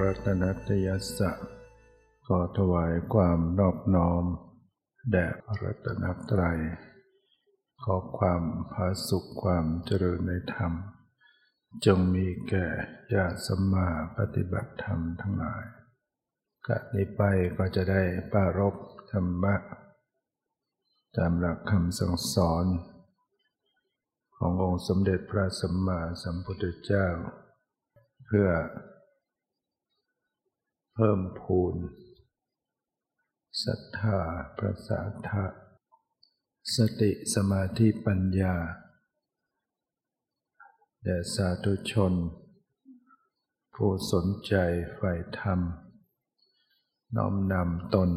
รัตนัตยัสสะขอถวายความนอบน้อม แด่รัตนตรัย ขอความผาสุขความเจริญในธรรม จงมีแก่ญาติสมมาปฏิบัติธรรมทั้งหลายกะนี้ไปก็จะได้ปารบธรรมะ ตามหลักคำสั่งสอน ขององค์สมเด็จพระสัมมาสัมพุทธเจ้า เพื่อ เพิ่มพูนศรัทธาประสาทะสติสมาธิปัญญา แด่สาธุชน ผู้สนใจใฝ่ธรรม น้อมนำตน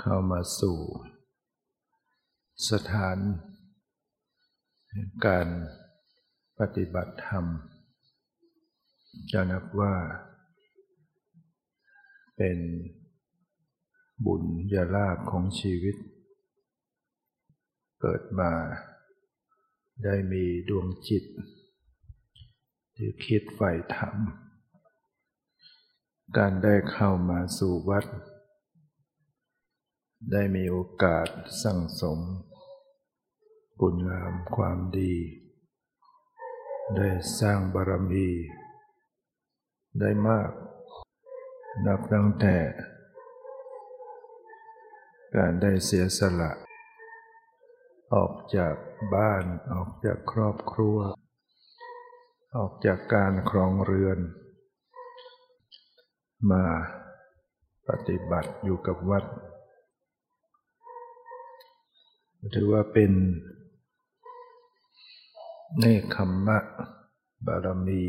เข้ามาสู่ สถาน การปฏิบัติธรรม จะนับว่า เป็นบุญญาลาภของชีวิต เกิดมาได้มีดวงจิต ที่คิดใฝ่ธรรม การได้เข้ามาสู่วัด ได้มีโอกาสสั่งสมบุญงามความดี ได้สร้างบารมี ได้มาก นับตั้งแต่การได้เสียสละ ออกจากบ้านออกจากครอบครัว ออกจากการครองเรือน มาปฏิบัติอยู่กับวัด ถือว่าเป็นเนคขมมะบารมี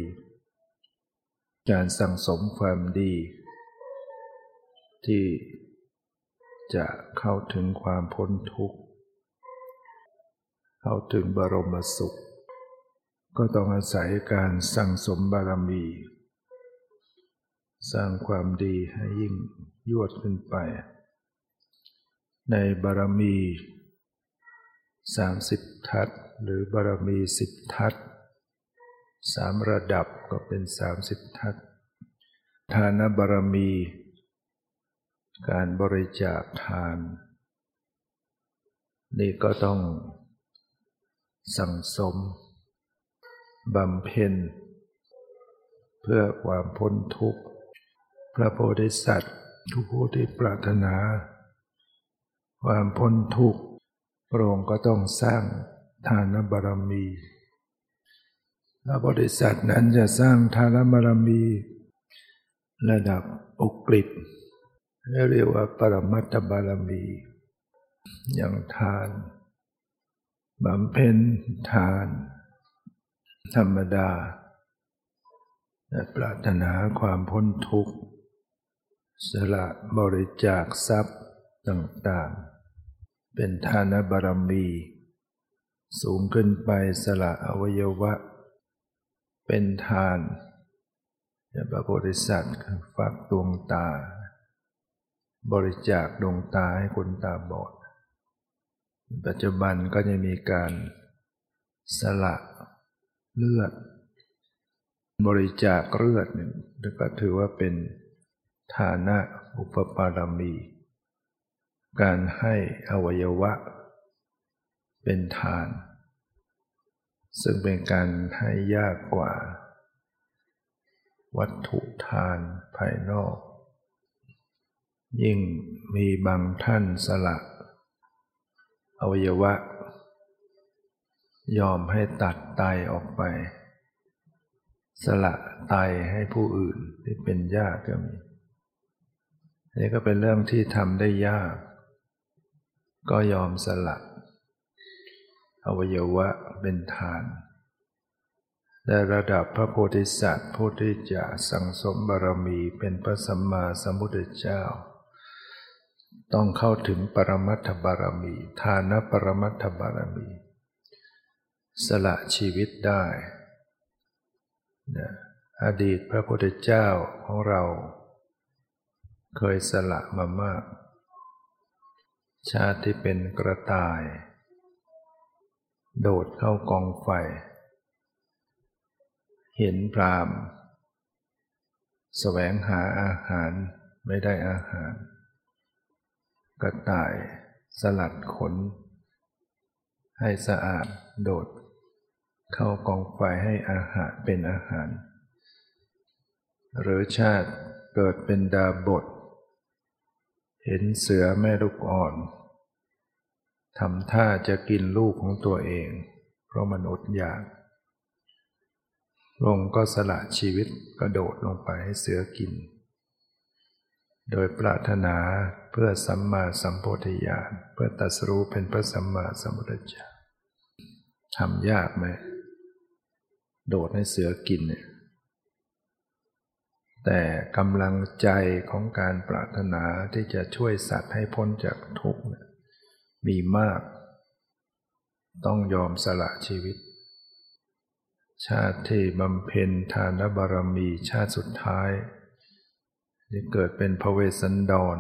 การสั่งสมความดี ที่จะเข้าถึงความพ้นทุกข์ เข้าถึงบรมสุข ก็ต้องอาศัยการสั่งสมบารมี สร้างความดีให้ยิ่งยวดขึ้นไป ในบารมีสามสิบทัศหรือบารมีสิบทัศสามระดับก็เป็นสามสิบทัศทานบารมี การบริจาคทาน นี่ก็ต้องสั่งสมบำเพ็ญ เพื่อความพ้นทุกข์ พระโพธิสัตว์ทุกผู้ที่ปรารถนา ความพ้นทุกข์พระองค์ก็ต้องสร้างทานบารมี พระโพธิสัตว์นั้นจะสร้างทานบารมี ระดับอุกฤษ เรียกว่าปรมัตถบารมี อย่างทานบำเพ็ญทาน ธรรมดาและปรารถนาความพ้นทุกข์ สละบริจาคทรัพย์ต่างๆ เป็นทานบารมี สูงขึ้นไปสละอวัยวะ เป็นทานพระโพธิสัตว์ฟักดวงตา บริจาคดวงตาให้คนตาบอด ปัจจุบันก็จะมีการสละเลือด บริจาคเลือดหนึ่งก็ถือว่าเป็นฐานะอุปปารมี การให้อวัยวะ เป็นทาน ซึ่งเป็นการให้ยากกว่า วัตถุทานภายนอก ยิ่งมีบางท่านสละ อวัยวะ ยอมให้ตัดไตออกไป สละไตให้ผู้อื่นที่เป็นญาติก็มีนี่ก็เป็นเรื่องที่ทำได้ยาก ก็ยอมสละ อวัยวะเป็นทานในระดับพระโพธิสัตว์ผู้ที่จะสังสมบารมีเป็นพระสัมมาสัมพุทธเจ้า ต้องเข้าถึงปรมัตถบารมี ทานปรมัตถบารมี สละชีวิตได้นะอดีตพระพุทธเจ้าของเรา เคยสละมามาก ชาติที่เป็นกระต่าย โดดเข้ากองไฟ เห็นพรามแสวงหาอาหารไม่ได้อาหาร กระต่าย สลัดขน ให้สะอาดโดด เข้ากองไฟให้อาหารเป็นอาหาร หรือชาติเกิดเป็นดาบท เห็นเสือแม่ลูกอ่อนทำท่าจะกินลูกของตัวเอง เพราะมันอดอยากลงก็สละชีวิตกระโดดลงไปให้เสือกิน โดยปรารถนาเพื่อสัมมาสัมโพธิญาณเพื่อตัสรู้เป็นพระสัมมาสัมพุทธเจ้าทำยากไหม โดดให้เสือกินเนี่ยแต่กำลังใจของการปรารถนาที่จะช่วยสัตว์ให้พ้นจากทุกข์มีมาก ต้องยอมสละชีวิต ชาติที่บำเพ็ญทานบารมีชาติสุดท้าย ที่เกิดเป็นพระเวสสันดร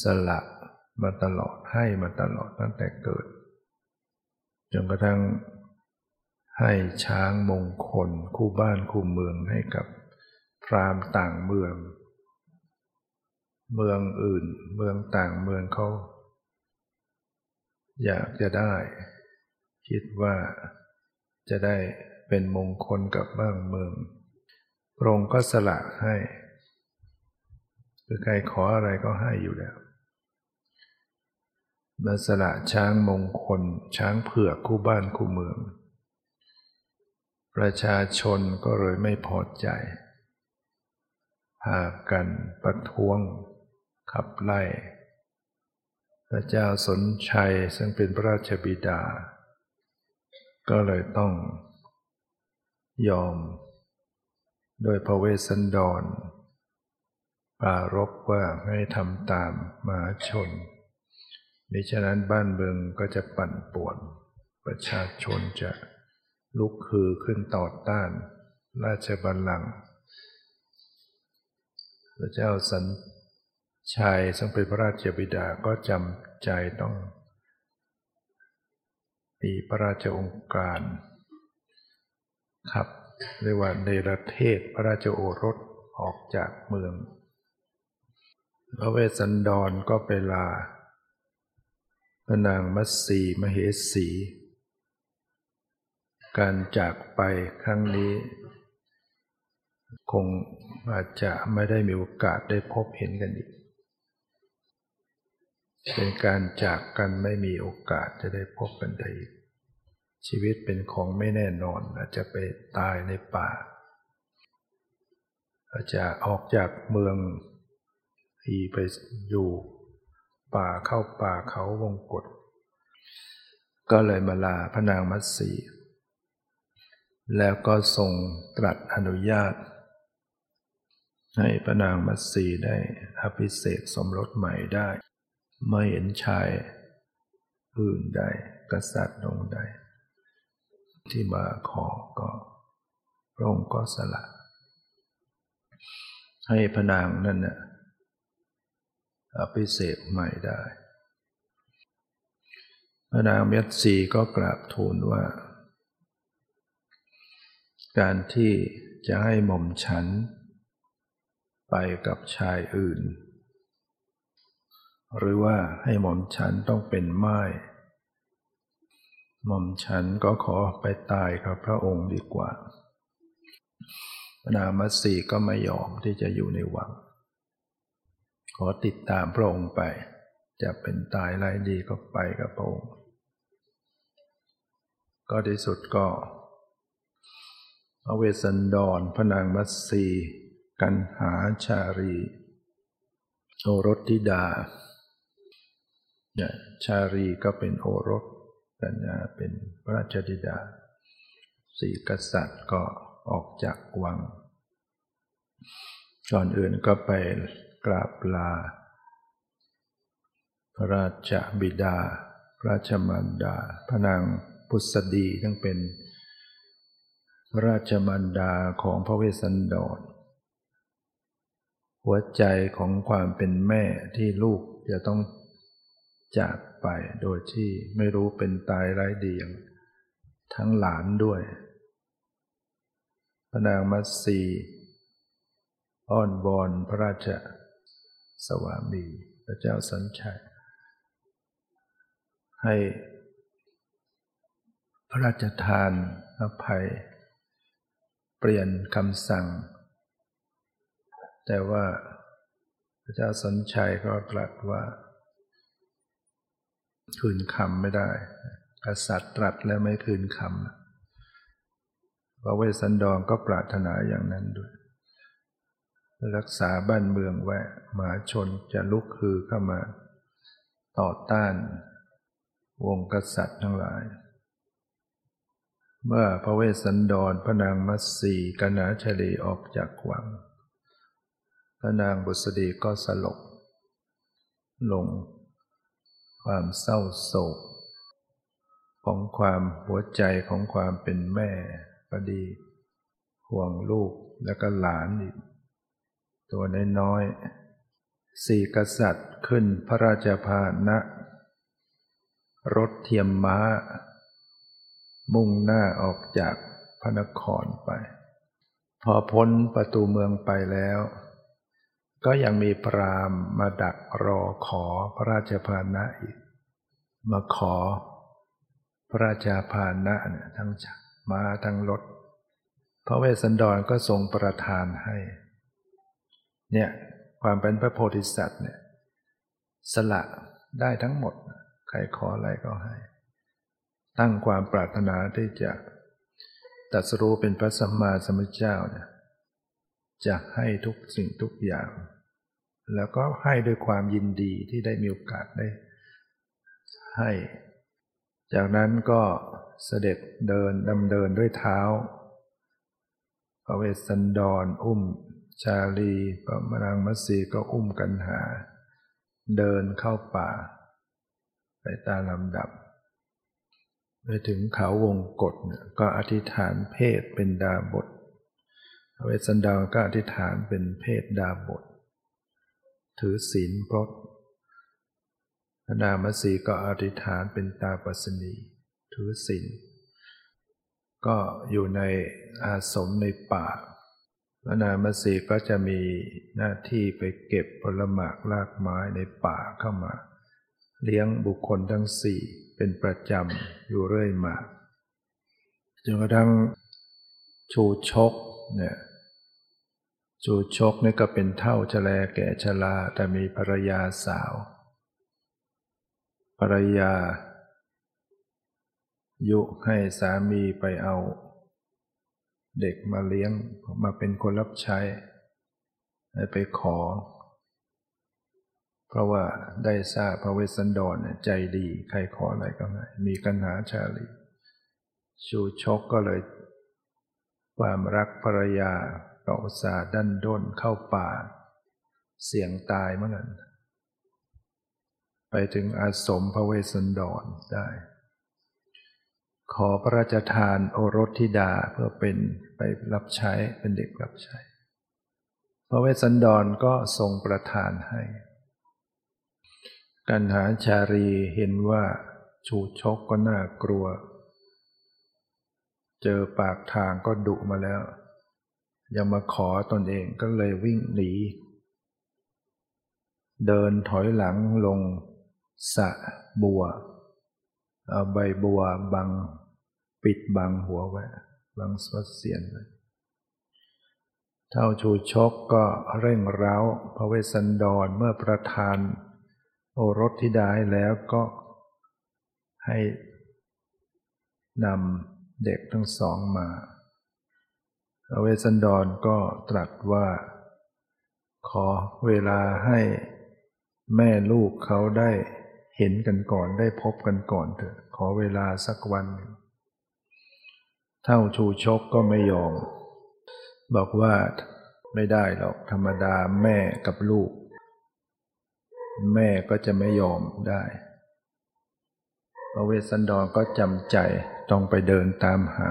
สละมาตลอดให้มาตลอดตั้งแต่เกิด จนกระทั่งให้ช้างมงคลคู่บ้านคู่เมืองให้กับพรามต่างเมือง เมืองอื่นเมืองต่างเมืองเขาอยากจะได้ คิดว่าจะได้เป็นมงคลกับบ้างเมือง พระองค์ก็สละให้ คือใครขออะไรก็ให้อยู่แล้วมาสละช้างมงคล ช้างเผือกคู่บ้านคู่เมือง ประชาชนก็เลยไม่พอใจพากันประท้วง ขับไล่ พระเจ้าสนชัยซึ่งเป็นพระราชบิดา ก็เลยต้องยอม โดยพระเวสสันดรปารบว่าให้ทำตามมหาชนมิฉะนั้นบ้านเมืองก็จะปั่นป่วน ประชาชนจะลุกฮือขึ้นต่อต้าน ราชบัลลังก์พระเจ้าสันชัยซึ่งเป็นพระราชบิดาก็จำใจต้องมีพระราชองค์การขับ เรียกว่าในประเทศพระราชโอรสออกจากเมือง พระเวสสันดรก็ไปลา พระนางมัตสีมเหสี การจากไปครั้งนี้ คงอาจจะไม่ได้มีโอกาสได้พบเห็นกันอีก เป็นการจากกันไม่มีโอกาสจะได้พบกันได้อีก ชีวิตเป็นของไม่แน่นอนอาจจะไปตายในป่า อาจจะออกจากเมืองทีไปอยู่ป่าเข้าป่าเขาวงกฏก็เลยมาลาพระนางมัตสี แล้วก็ทรงตรัสอนุญาต ให้พระนางมัตสีได้อภิเษกสมรสใหม่ได้ ไม่เห็นชายอื่นใดกษัตริย์องค์ใด ที่มาขอก็พระองค์ก็สละ ให้พนางนั่นน่ะอภิเษกใหม่ได้พระนางเมตสีก็กราบทูลว่า การที่จะให้หม่อมฉัน ไปกับชายอื่น หรือว่าให้หม่อมฉันต้องเป็นไม้ หม่อมฉันก็ขอไปตายกับพระองค์ดีกว่าพนามัสีก็ไม่ยอมที่จะอยู่ในวัง ขอติดตามพระองค์ไป จะเป็นตายไรดีก็ไปกับพระองค์ ก็ที่สุดก็อเวสันดรพนางมัตสีกันหาชารีโอรสธิดาชารีก็เป็นโอรส กัญญาเป็นพระราชธิดาสี่กษัตริย์ก็ออกจากวัง ก่อนอื่นก็ไปกราบลา พระราชบิดา พระราชมารดา พระนางพุทธดีทั้งเป็นพระราชมารดาของพระเวสสันดร หัวใจของความเป็นแม่ที่ลูกจะต้อง จากไปโดยที่ไม่รู้เป็นตายไร้ดีอย่างทั้งหลานด้วยพระนางมัตสีอ้อนบอนพระราชสวามีพระเจ้าสัญชัย ให้พระราชทานอภัย เปลี่ยนคำสั่ง แต่ว่าพระเจ้าสัญชัยก็ตรัสว่า คืนคำไม่ได้กษัตริย์ตรัสแล้วไม่คืนคำพระเวสสันดรก็ปรารถนาอย่างนั้นด้วย รักษาบ้านเมืองไว้มหาชนจะลุกคือเข้ามาต่อต้านวงกษัตริย์ทั้งหลาย เมื่อพระเวสสันดรพระนางมัตสีกนาชลีออกจากวัง พระนางบุษดีก็สลบลง ความเศร้าโศก ของความหัวใจของความเป็นแม่พอดี ห่วงลูกแล้วก็หลานอีก ตัวน้อยๆสี่กษัตริย์ขึ้นพระราชพานะ รถเทียมม้า มุ่งหน้าออกจากพระนครไป พอพ้นประตูเมืองไปแล้ว ก็ยังมีพรามมาดักรอขอพระราชพานะอีก มาขอพระราชพานะเนี่ยทั้งมาทั้งรถพระเวสสันดรก็ทรงประทานให้ เนี่ยความเป็นพระโพธิสัตว์เนี่ยสละได้ทั้งหมด ใครขออะไรก็ให้ ตั้งความปรารถนาที่จะตัดสรู้เป็นพระสัมมาสัมพุทธเจ้าเนี่ย จะให้ทุกสิ่งทุกอย่าง แล้วก็ให้ด้วยความยินดีที่ได้มีโอกาสได้ให้ จากนั้นก็เสด็จเดินดำเดินด้วยเท้าพระเวสสันดรอุ้ม ชาลีพระมนางมัสีก็อุ้มกันหา เดินเข้าป่า ไปตามลำดับไปถึงเขาวงกฏก็อธิษฐานเพศเป็นดาบท เวสันดรก็อธิษฐานเป็นเพศดาบท ถือศีลพรตพระนามสีก็อธิษฐานเป็นตาปัสนีถือศีลก็อยู่ในอาสมในป่าพระนามสีก็จะมีหน้าที่ไปเก็บผลหมากรากไม้ในป่าเข้ามา เลี้ยงบุคคลทั้งสี่เป็นประจำอยู่เรื่อยมาจนกระทั่งชูชกเนี่ย ชูชกนี่ก็เป็นเท่าชแลแก่ชราแต่มีภรรยาสาว ภรรยา ยุให้สามีไปเอา เด็กมาเลี้ยงมาเป็นคนรับใช้ไปขอ เพราะว่าได้ทราบพระเวสสันดรใจดี ใครขออะไรก็ได้มีกันหาชาลีชูชกก็เลย ความรักภรรยา ก็อุตส่าห์ดันด้นเข้าป่า เสี่ยงตายเมื่อนั้นไปถึงอาสมพระเวสสันดรได้ ขอพระราชทานโอรสธิดาเพื่อเป็นไปรับใช้เป็นเด็กรับใช้ พระเวสสันดรก็ทรงประทานให้ กันหาชารีเห็นว่าชูชกก็น่ากลัว เจอปากทางก็ดุมาแล้ว ยังมาขอตนเองก็เลยวิ่งหนี เดินถอยหลังลงสะบัว เอาใบบัวบัง ปิดบังหัวไว้บังสวัสเสียนไว้เท่าชูชกก็เร่งเร้าพระเวสสันดรเมื่อประทาน โอรสที่ได้แล้วก็ให้นำเด็กทั้งสองมา พระเวสสันดรก็ตรัสว่า ขอเวลาให้แม่ลูกเขาได้เห็นกันก่อนได้พบกันก่อนเถอะ ขอเวลาสักวันหนึ่งเท่าชูชกก็ไม่ยอม บอกว่าไม่ได้หรอกธรรมดาแม่กับลูก แม่ก็จะไม่ยอมได้พระเวสสันดรก็จำใจต้องไปเดินตามหา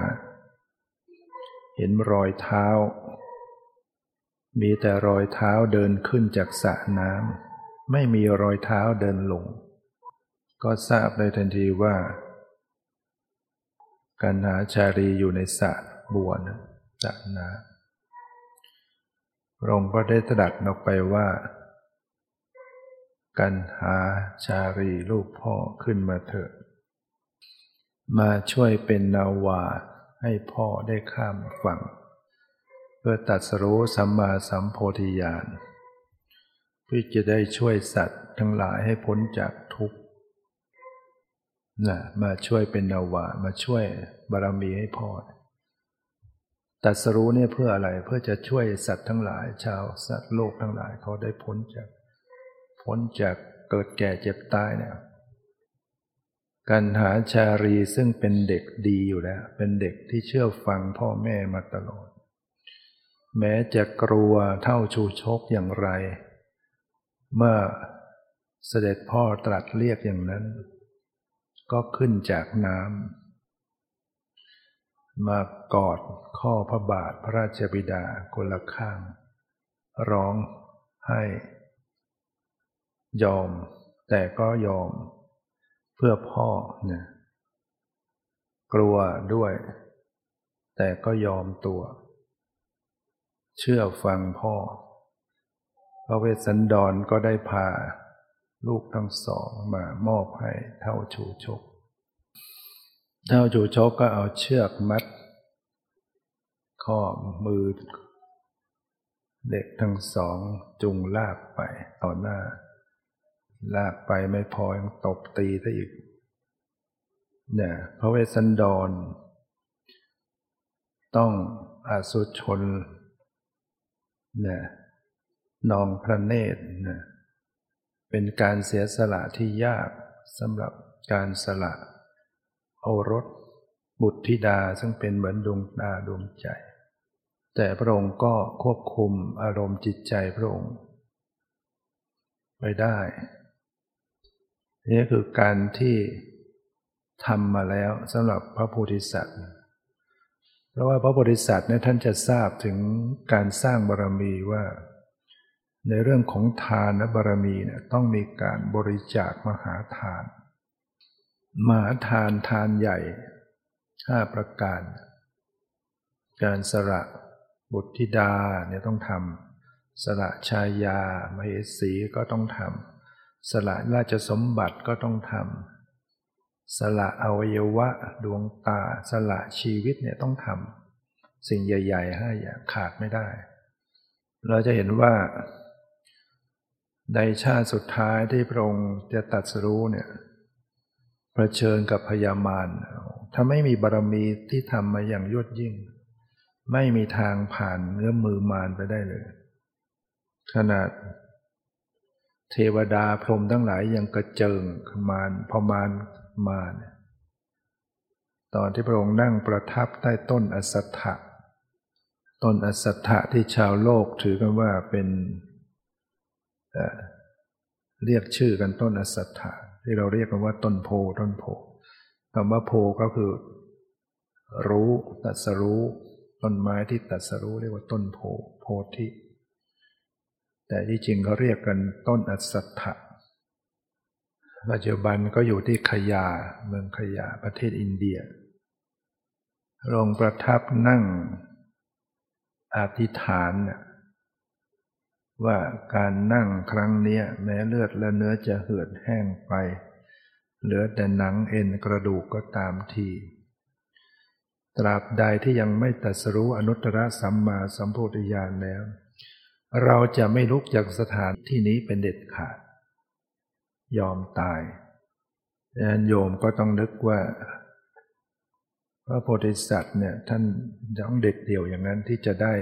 เห็นรอยเท้า มีแต่รอยเท้าเดินขึ้นจากสระน้ำไม่มีรอยเท้าเดินลง ก็ทราบเลยทันทีว่าการหาชารีอยู่ในสระบัวนะจะนาพระองค์ก็ได้ตรัสออกไปว่า กันหาชารีลูกพ่อขึ้นมาเถอะมาช่วยเป็นนาวา ให้พ่อได้ข้ามฝั่ง เพื่อตัดสรู้สัมมาสัมโพธิญาณเพื่อจะได้ช่วยสัตว์ทั้งหลายให้พ้นจากทุกข์นะมาช่วยเป็นนาวามาช่วยบารมีให้พ่อตัดสรู้เนี่ยเพื่ออะไรเพื่อจะช่วยสัตว์ทั้งหลาย ชาวสัตว์โลกทั้งหลายเขาได้พ้นจาก พ้นจากเกิดแก่เจ็บตายเนี่ย กันหาชารีซึ่งเป็นเด็กดีอยู่แล้ว เป็นเด็กที่เชื่อฟังพ่อแม่มาตลอด แม้จะกลัวเท่าชูชกอย่างไร เมื่อเสด็จพ่อตรัสเรียกอย่างนั้น ก็ขึ้นจากน้ำมากอดข้อพระบาทพระราชบิดาคนละข้าง ร้องให้ ยอมแต่ก็ยอม เพื่อพ่อเนี่ยกลัวด้วย แต่ก็ยอมตัว เชื่อฟังพ่อ พระเวสสันดรก็ได้พาลูกทั้งสองมามอบให้เท่าชูชก เท่าชูชกก็เอาเชือกมัด ข้อมือ เด็กทั้งสองจุงลากไปต่อหน้า ลากไปไม่พอยังตบตีซะอีกเนี่ยพระเวสสันดร ต้องอาสุชนเนี่ยนองพระเนตรเนี่ยเป็นการเสียสละที่ยากสำหรับการสละโอรสบุตรธิดาซึ่งเป็นเหมือนดวงตาดวงใจ แต่พระองค์ก็ควบคุมอารมณ์จิตใจพระองค์ ไปได้ นี่คือการที่ทำมาแล้วสำหรับพระโพธิสัตว์ เพราะว่าพระโพธิสัตว์เนี่ยท่านจะทราบถึงการสร้างบารมีว่า ในเรื่องของทานและบารมีเนี่ยต้องมีการบริจาคมหาทาน มหาทานทานใหญ่ห้าประการ การสละบุตรธิดาเนี่ยต้องทำสละชายา มเหสีก็ต้องทำ สละราชสมบัติก็ต้องทำสละอวัยวะ ดวงตา สละชีวิตเนี่ยต้องทำสิ่งใหญ่ๆห้าอย่างขาดไม่ได้ เราจะเห็นว่า ในชาติสุดท้ายที่พระองค์จะตัดสรู้เนี่ยเผชิญกับพยามารถ้าไม่มีบารมีที่ทำมาอย่างยอดยิ่ง ไม่มีทางผ่านเงื้อมือมารไปได้เลย ขนาด เทวดาพรหมทั้งหลายยังกระเจิงมารพอมารมาเนี่ยตอนที่พระองค์นั่งประทับใต้ต้นอสัตถะต้นอสัตถะที่ชาวโลกถือกันว่าเป็นเเรียกชื่อกันต้นอสัตถะที่เราเรียกกันว่าต้นโพต้นโพคำว่าโพก็คือ รู้ตัดสรู้ต้นไม้ที่ตัดสรู้เรียกว่าต้นโพโพธิ แต่ที่จริงเขาเรียกกันต้นอัศถะปัจจุบันก็อยู่ที่ขยาเมืองขยาประเทศอินเดียลงประทับนั่งอธิษฐานว่าการนั่งครั้งนี้แม้เลือดและเนื้อจะเหือดแห้งไป เหลือแต่หนังเอ็นกระดูกก็ตามทีตราบใดที่ยังไม่ตัดสรู้อนุตตรสัมมาสัมโพธิญาณแล้ว เราจะไม่ลุกจากสถานที่นี้เป็นเด็ดขาด ยอมตายดังนั้นโยมก็ต้องนึกว่า พระโพธิสัตว์เนี่ยท่านยังเด็ดเดี่ยวอย่างนั้นที่จะได้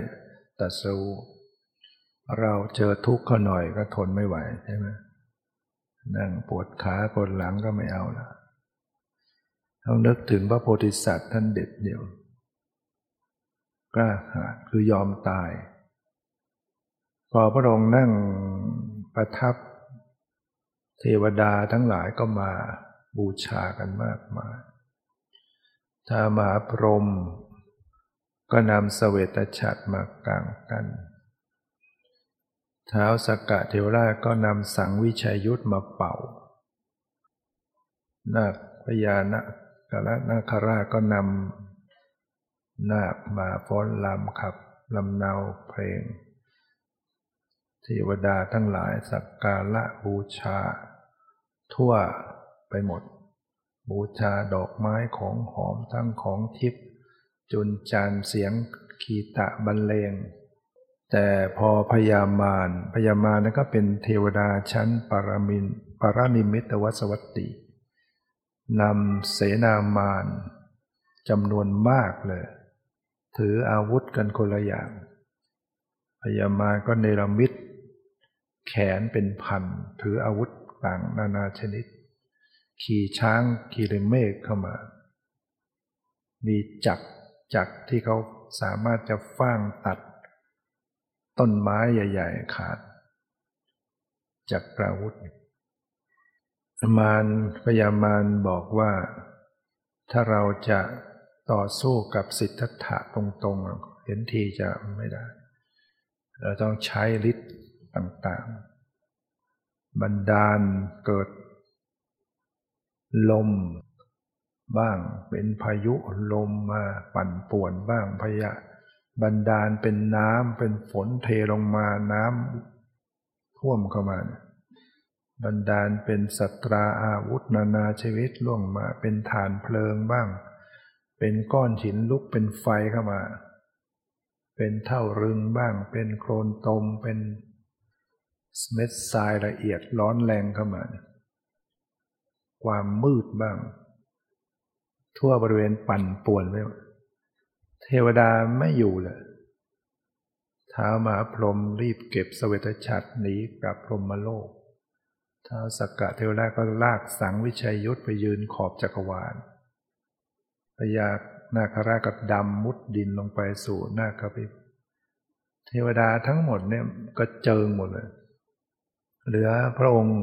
ตัดสู้เราเจอทุกข์เขาหน่อยก็ทนไม่ไหวใช่ไหมนั่งปวดขาปวดหลังก็ไม่เอาละต้องนึกถึงพระโพธิสัตว์ท่านเด็ดเดี่ยวกล้าหาญคือยอมตาย อพระองค์นั่งประทับ เทวดาทั้งหลายก็มาบูชากันมากมายถ้ามาพรมก็นำสเสวตฉัตรมากางกัน เท้าสกกะเทวราชก็นำสังวิชัยยุทธมาเป่า นาคพญานะกะละนาคราชก็นำนาคมาฟ้อนลำขับลำเนาเพลง เทวดาทั้งหลายสักการะบูชา ทั่วไปหมด บูชาดอกไม้ของหอมทั้งของทิพย์จุนจานเสียงขีตะบรรเลง แต่พอพยามารพยามารนั้นก็เป็นเทวดาชั้นปรมินปรนิมิตวสวัตตินำเสนามารจำนวนมากเลย ถืออาวุธกันคนละอย่างพยามารก็เนรมิต แขนเป็นพัน ถืออาวุธต่างนานาชนิด ขี่ช้างขี่เมฆเข้ามา มีจักรจักที่เขาสามารถจะฟ้างตัด ต้นไม้ใหญ่ ๆ ขาด จักรอาวุธ มารพยามารบอกว่า ถ้าเราจะต่อสู้กับสิทธัตถะตรงๆ เห็นทีจะไม่ได้ เราต้องใช้ฤทธิ์ ต่างๆ บันดาลเกิด ลมบ้างเป็นพายุลมมาปั่นป่วนบ้างพยะบันดาลเป็นน้ำเป็นฝนเทลงมาน้ำท่วมเข้ามา บันดาลเป็นสัตราอาวุธนานาชีวิตล่วงมาเป็นฐานเพลิงบ้าง เป็นก้อนหินลุกเป็นไฟเข้ามา เป็นเท่ารึงบ้าง เป็นโคลนตมเป็น เม็ดทรายละเอียดร้อนแรงเข้ามา ความมืดบ้าง ทั่วบริเวณปั่นป่วนไปเทวดาไม่อยู่เลยท้ามาพรมรีบเก็บสเวตฉัตรหนีกลับพรหมโลกท้าสกกะเทวดาก็ลากสังวิชัยยุทธไปยืนขอบจักรวาลพยานาครากับดำมุดดินลงไปสู่นาคพิเทวดาทั้งหมดเนี่ยก็เจิงหมดเลย เหลือพระองค์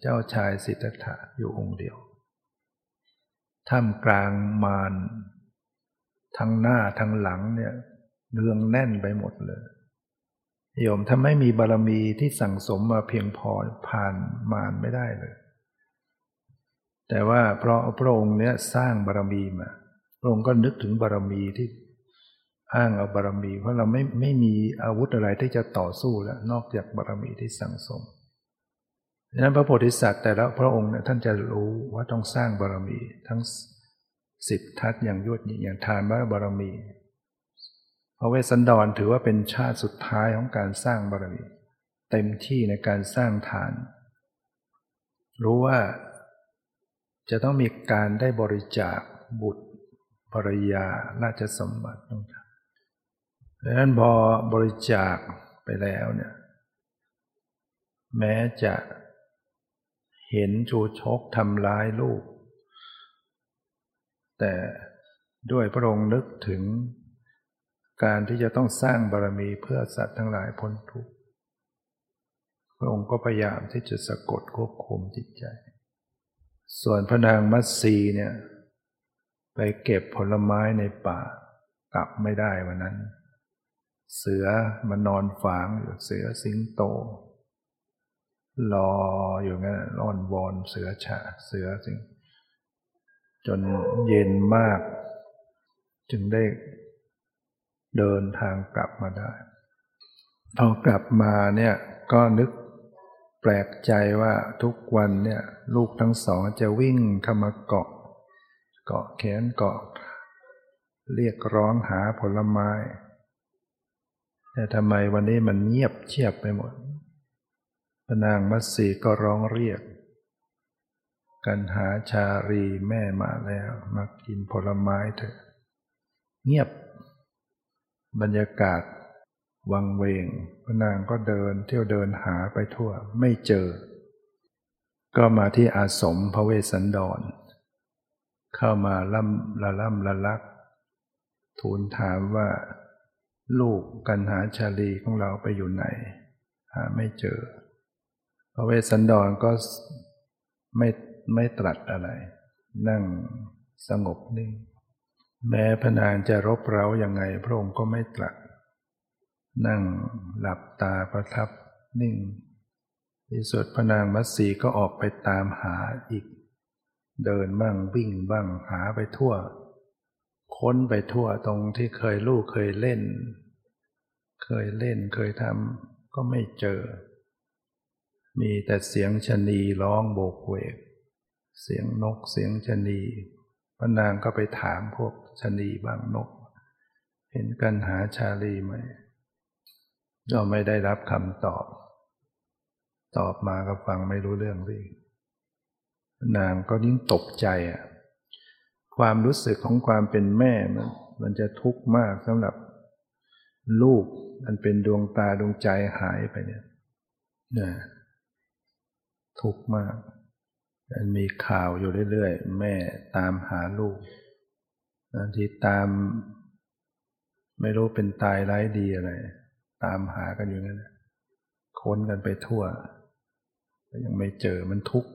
เจ้าชายสิทธัตถะอยู่องค์เดียว ท่ามกลางมารทั้งหน้าทั้งหลังเนี่ยเรืองแน่นไปหมดเลยโยมถ้าไม่มีบารมีที่สั่งสมมาเพียงพอผ่านมารไม่ได้เลย แต่ว่าเพราะพระองค์เนี้ยสร้างบารมีมา พระองค์ก็นึกถึงบารมีที่อ้างเอาบารมี เพราะเราไม่ไม่มีอาวุธอะไรที่จะต่อสู้แล้ว นอกจากบารมีที่สั่งสม ดังนั้นพระโพธิสัตว์แต่ละพระองค์เนี่ยท่านจะรู้ว่าต้องสร้างบารมีทั้งสิบทัศอย่างยวดอย่างทานบารรมีพระเวสสันดรถือว่าเป็นชาติสุดท้ายของการสร้างบารมี เต็มที่ในการสร้างฐาน รู้ว่าจะต้องมีการได้บริจาคบุตรภรยาราชสมบัติต้องทำดังนั้นพอบริจาคไปแล้วเนี่ยแม้จะ เห็นชูชกทำร้ายลูก แต่ด้วยพระองค์นึกถึงการที่จะต้องสร้างบารมีเพื่อสัตว์ทั้งหลายพ้นทุกข์พระองค์ก็พยายามที่จะสะกดควบคุมจิตใจ ส่วนพระนางมัตสีเนี่ย ไปเก็บผลไม้ในป่ากลับไม่ได้วันนั้น เสือมานอนฝางอยู่เสือสิงโต รออยู่งั้นร้อนวอนเสือฉะเสือจึงจนเย็นมาก จึงได้เดินทางกลับมาได้ พอกลับมาเนี่ยก็นึกแปลกใจว่าทุกวันเนี่ย ลูกทั้งสองจะวิ่งเข้ามาเกาะ เกาะแขนเกาะ เรียกร้องหาผลไม้ แต่ทำไมวันนี้มันเงียบเชียบไปหมด พนางมัตสีก็ร้องเรียก กันหาชารีแม่มาแล้วมากินผลไม้เถอะ เงียบ บรรยากาศ วังเวงพนางก็เดินเที่ยวเดินหาไปทั่ว ไม่เจอ ก็มาที่อาสมพระเวสสันดร เข้ามาล่ำละล่ำละลัก ทูลถามว่า ลูกกันหาชาลีของเราไปอยู่ไหน หาไม่เจอ พระเวสสันดรก็ไม่ไม่ตรัสอะไร นั่งสงบนิ่ง แม้พนางจะรบเร้ายังไงพระองค์ก็ไม่ตรัส นั่งหลับตาประทับนิ่งที่สุดพนางมัตสีก็ออกไปตามหาอีก เดินบ้างวิ่งบ้างหาไปทั่ว ค้นไปทั่วตรงที่เคยลูกเคยเล่น เคยเล่นเคยทำก็ไม่เจอ มีแต่เสียงชนีร้องโบกเวก เสียงนกเสียงชนีพระนางก็ไปถามพวกชนีบางนก เห็นกันหาชาลีไหมก็ไม่ได้รับคำตอบ ตอบมาก็ฟังไม่รู้เรื่องเลยนางก็ยิ่งตกใจอะ ความรู้สึกของความเป็นแม่มันมันจะทุกข์มากสำหรับลูกอันเป็นดวงตาดวงใจหายไปเนี่ยนะ ทุกข์มากมันมีข่าวอยู่เรื่อยๆ แม่ตามหาลูกบางทีตาม ไม่รู้เป็นตายร้ายดีอะไร ตามหากันอยู่นั่นค้นกันไปทั่วยังไม่เจอมันทุกข์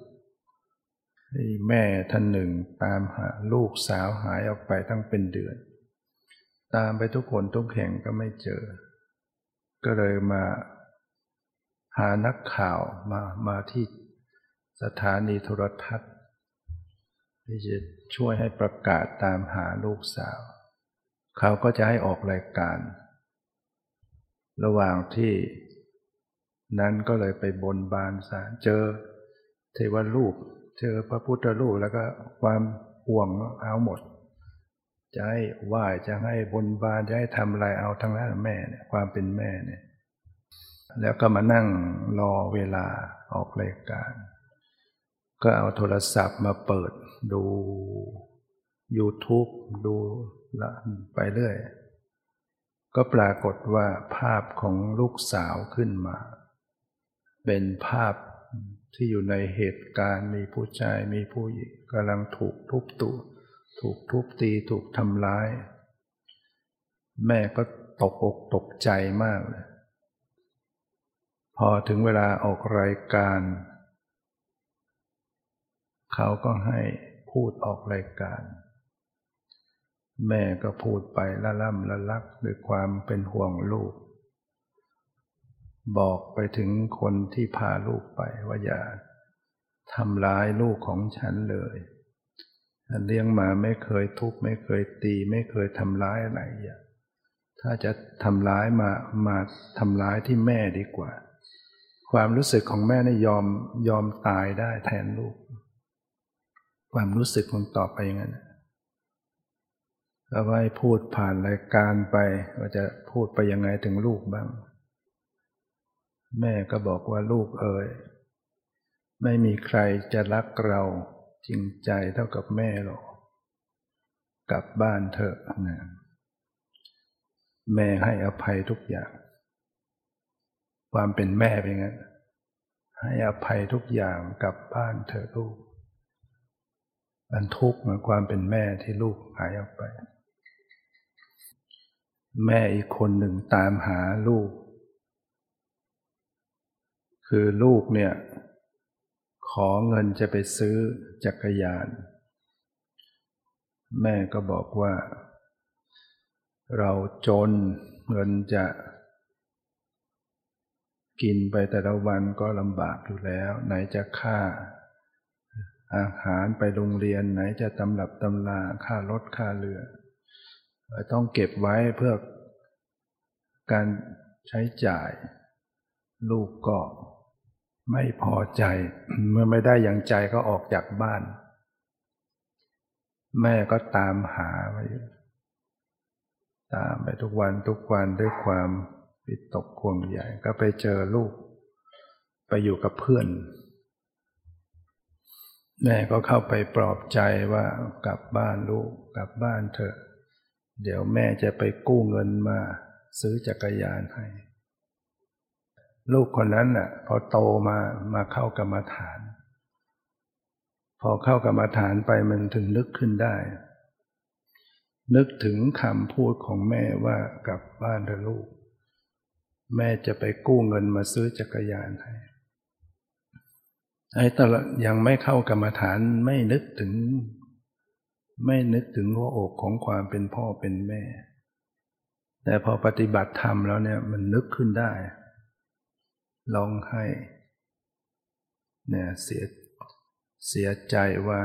แม่ท่านหนึ่งตามหาลูกสาวหายออกไปตั้งเป็นเดือน ตามไปทุกคนทุกแห่งก็ไม่เจอ ก็เลยมาหานักข่าวมามาที่ สถานีโทรทัศน์ ที่จะช่วยให้ประกาศตามหาลูกสาว เขาก็จะให้ออกรายการ ระหว่างที่นั้นก็เลยไปบนบานสารเจอเทวรูป เจอพระพุทธรูปแล้วก็ความห่วงเอาหมด จะให้ไหว้จะให้บนบานจะให้ทำอะไรเอาทั้งนั้นแม่เนี่ยความเป็นแม่เนี่ยแล้วก็มานั่งรอเวลาออกรายการ ก็เอาโทรศัพท์มาเปิดดู YouTube ดูละไปเรื่อย ก็ปรากฏว่าภาพของลูกสาวขึ้นมา เป็นภาพที่อยู่ในเหตุการณ์มีผู้ชายมีผู้หญิงกำลังถูกทุบตูถูกทุบตีถูกทำร้าย แม่ก็ตกอกตกใจมากเลย พอถึงเวลาออกรายการ เขาก็ให้พูดออกรายการ แม่ก็พูดไปละล่ำละลักด้วยความเป็นห่วงลูก บอกไปถึงคนที่พาลูกไปว่าอย่าทำร้ายลูกของฉันเลยเลี้ยงมาไม่เคยทุบไม่เคยตี ไม่เคยทำร้ายอะไรอย่าถ้าจะทำร้ายมามาทำร้ายที่แม่ดีกว่า ความรู้สึกของแม่นี่ยอมยอมตายได้แทนลูก ความรู้สึกของต่อไปอย่างนั้นแล้วไว้พูดผ่านรายการไปว่าจะพูดไปยังไงถึงลูกบ้าง แม่ก็บอกว่าลูกเอ๋ยไม่มีใครจะรักเราจริงใจเท่ากับแม่หรอก กลับบ้านเถอะนะแม่ให้อภัยทุกอย่าง ความเป็นแม่เป็นงั้นให้อภัยทุกอย่างกลับบ้านเถอะลูก มันทุกข์เหมือนความเป็นแม่ที่ลูกหายออกไป แม่อีกคนหนึ่งตามหาลูก คือลูกเนี่ย ขอเงินจะไปซื้อจักรยาน แม่ก็บอกว่า เราจนเงินจะกินไปแต่ละวันก็ลำบากอยู่แล้ว ไหนจะค่า อาหารไปโรงเรียนไหนจะตำรับตำลาค่ารถค่าเรือ ต้องเก็บไว้เพื่อการใช้จ่าย ลูกก็ไม่พอใจ เมื่อไม่ได้อย่างใจก็ออกจากบ้าน แม่ก็ตามหาไปตามไปทุกวันทุกวันด้วยความปิดตกควงใหญ่ก็ไปเจอลูก ไปอยู่กับเพื่อน แม่ก็เข้าไปปลอบใจว่ากลับบ้านลูกกลับบ้านเถอะ เดี๋ยวแม่จะไปกู้เงินมา ซื้อจักรยานให้ ลูกคนนั้นน่ะ พอโตมามาเข้ากรรมฐาน พอเข้ากรรมฐานไปมันถึงนึกขึ้นได้ นึกถึงคำพูดของแม่ว่ากลับบ้านเถอะลูก แม่จะไปกู้เงินมาซื้อจักรยานให้ ไอ้ตลยังไม่เข้ากรรมฐานไม่นึกถึง ไม่นึกถึงหัวอกของความเป็นพ่อเป็นแม่ แต่พอปฏิบัติธรรมแล้วเนี่ยมันนึกขึ้นได้ร้องไห้เนี่ยเสียเสียใจว่า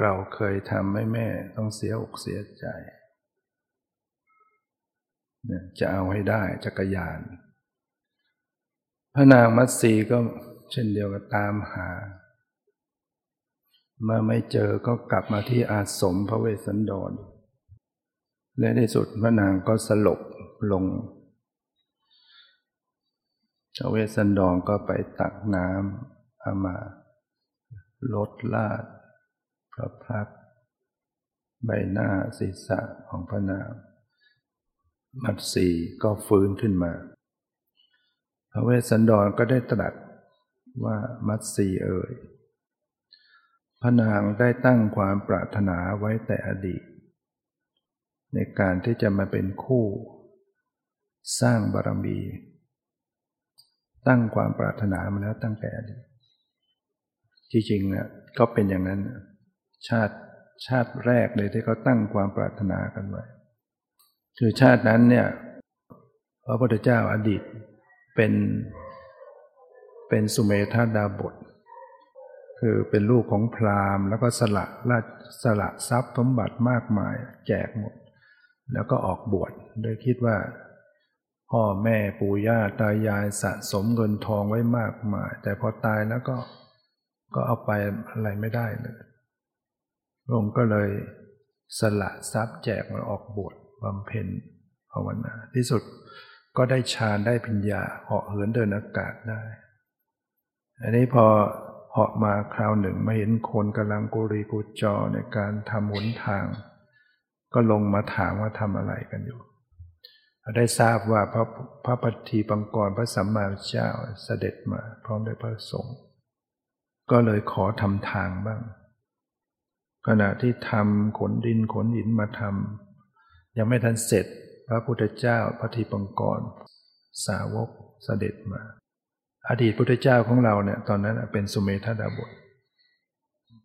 เราเคยทำให้แม่ต้องเสียอกเสียใจเนี่ยจะเอาให้ได้จักรยาน พระนางมัตสีก็ เช่นเดียวกับตามหา เมื่อไม่เจอก็กลับมาที่อาสมพระเวสสันดร และในสุดพระนางก็สลบลงพระเวสสันดรก็ไปตักน้ำเอามาลดลาดพระพักใบหน้าศีรษะของพระนางมัดสีก็ฟื้นขึ้นมา พระเวสสันดรก็ได้ตรัส ว่ามัดสีเอ่ยพระนางได้ตั้งความปรารถนาไว้แต่อดีต ในการที่จะมาเป็นคู่ สร้างบารมี ตั้งความปรารถนามาแล้วตั้งแต่อดีตที่จริงเนี่ยก็เป็นอย่างนั้น ชาติชาติแรกเลยที่เขาตั้งความปรารถนากันไว้คือชาตินั้นเนี่ยพระพุทธเจ้าอดีตเป็น เป็นสุเมธาดาบท คือเป็นลูกของพราหมณ์ แล้วก็สละราชสละทรัพย์สมบัติมากมายแจกหมด แล้วก็ออกบวชโดยคิดว่า พ่อแม่ปู่ย่าตายายสะสมเงินทองไว้มากมาย แต่พอตายแล้วก็ก็เอาไปอะไรไม่ได้เลยพระองค์ก็เลยสละทรัพย์แจกมาออกบวชบำเพ็ญภาวนาที่สุดก็ได้ฌานได้ปัญญาเหาะเหินเดินอากาศได้ อันนี้พอเหาะมาคราวหนึ่งมาเห็นคนกำลังกุรีกุจอในการทำหนทาง ก็ลงมาถามว่าทำอะไรกันอยู่ได้ทราบว่าพระพระปฏิปังกรพระสัมมาเจ้าเสด็จมา พร้อมด้วยพระสงฆ์ก็เลยขอทำทางบ้าง ขณะที่ทำขนดินขนหินมาทำยังไม่ทันเสร็จ พระพุทธเจ้าพระทีปังกร สาวกเสด็จมา อดีตพุทธเจ้าของเราเนี่ยตอนนั้นเป็นสุเมธาดาบท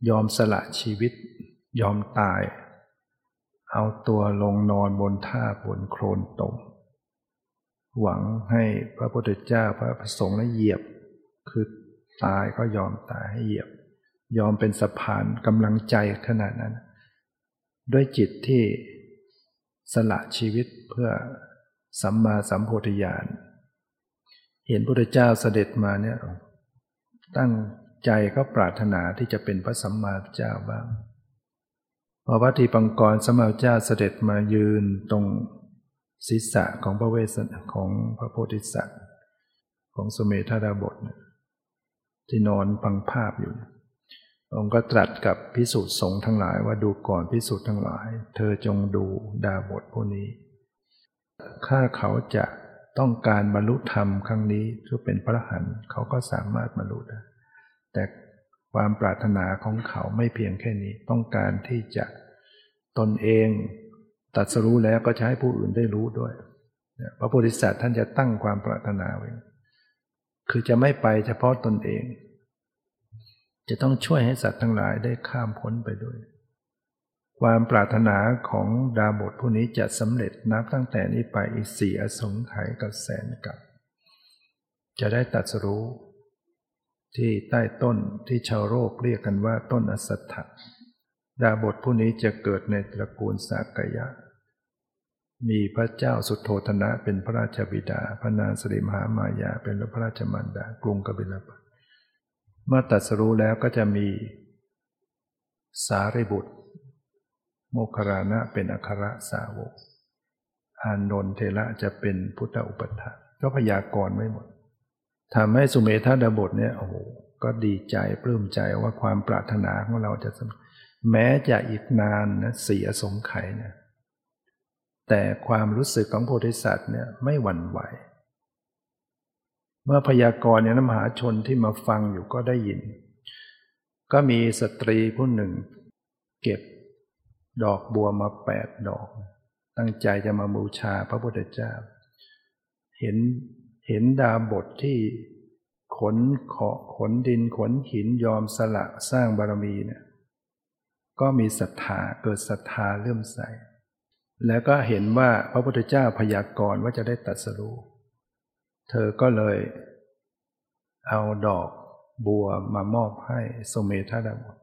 ยอมสละชีวิต ยอมตาย เอาตัวลงนอนบนท่าบนโคลนตม หวังให้พระพุทธเจ้าพระประสงค์และเหยียบ คือตายก็ยอมตายให้เหยียบ ยอมเป็นสะพานกำลังใจขนาดนั้น ด้วยจิตที่สละชีวิตเพื่อสัมมาสัมโพธิญาณ เห็นพระเจ้าเสด็จมาเนี่ยตั้งใจก็ปรารถนาที่จะเป็นพระสัมมาเจ้าบ้างพอพระทีปังกรสมมาเจ้าเสด็จมายืนตรงศีรษะของพระเวสของพระโพธิสัตว์ ของสมเมธาดาบทที่นอนฟังภาพอยู่ องค์ก็ตรัสกับพิสุทธ์สงฆ์ทั้งหลายว่าดูก่อนพิสุทธ์ทั้งหลาย เธอจงดูดาบทพวกนี้ข้าเขาจะ ต้องการบรรลุธรรมครั้งนี้เพื่เป็นพระหันเขาก็สามารถบรรลุได้ แต่ความปรารถนาของเขาไม่เพียงแค่นี้ ต้องการที่จะตนเองตัดสรู้แล้วก็ใช้ผู้อื่นได้รู้ด้วย พระโพธิสัตว์ท่านจะตั้งความปรารถนาไว้ คือจะไม่ไปเฉพาะตนเอง จะต้องช่วยให้สัตว์ทั้งหลายได้ข้ามพ้นไปด้วย ความปรารถนาของดาบทผู้นี้จะสำเร็จนับตั้งแต่นี้ไปอีกสี่อสงไขยกับแสนกับ จะได้ตัดสรู้ ที่ใต้ต้นที่ชาวโลกเรียกกันว่าต้นอสัตถะดาบทผู้นี้จะเกิดในตระกูลสากยะ มีพระเจ้าสุโธธนะเป็นพระราชบิดา พระนางสริมหามายาเป็นพระราชมารดากรุงกบิลพัทเมื่อตัดสรู้แล้วก็จะมีสารีบุตร มครานะเป็นอัครสาวก อานนทเทระจะเป็นพุทธอุปถาก็พยากรณ์ไว้หมดทำให้สุเมธาดาบทเนี่ยโอ้โหก็ดีใจปลื้มใจว่าความปรารถนาของเราจะแม้จะอีกนานนะสี่อสงไขยเนี่ยแต่ความรู้สึกของโพธิสัตว์เนี่ยไม่หวั่นไหว เมื่อพยากรณ์เนี่ยนมหาชนที่มาฟังอยู่ก็ได้ยิน ก็มีสตรีผู้หนึ่ง เก็บ ดอกบัวมาแปดดอก ตั้งใจจะมาบูชาพระพุทธเจ้า เห็นเห็นดาบทที่ขนขอขนดินขนหินยอมสละสร้างบารมีเนี่ยก็มีศรัทธาเกิดศรัทธาเลื่อมใส แล้วก็เห็นว่าพระพุทธเจ้าพยากรณ์ว่าจะได้ตัดสรู้เธอก็เลยเอาดอกบัวมามอบให้สมเมธาดาบท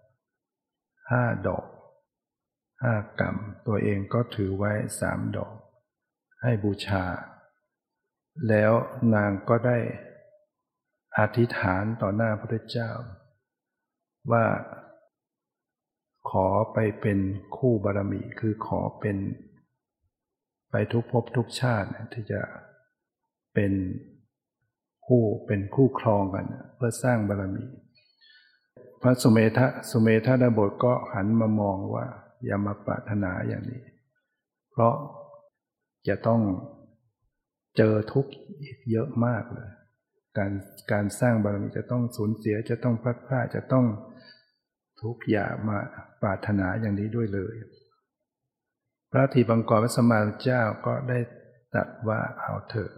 ห้าดอก ห้ากรรมตัวเองก็ถือไว้สามดอก ให้บูชา แล้วนางก็ได้อธิษฐานต่อหน้าพระเจ้า ว่าขอไปเป็นคู่บารมี คือขอเป็น ไปทุกภพทุกชาติที่จะเป็นคู่เป็นคู่ครองกัน เพื่อสร้างบารมี พระสุเมธะสุเมธาดาบทก็หันมามองว่า อย่ามาปรารถนาอย่างนี้ เพราะจะต้องเจอทุกข์อีกเยอะมากเลย การการสร้างบารมีจะต้องสูญเสียจะต้องพลาดพลาดจะต้องทุกข์อย่ามาปรารถนาอย่างนี้ด้วยเลย พระทีบังกรพระสมมาเจ้าก็ได้ตรัสว่าเอาเถอะ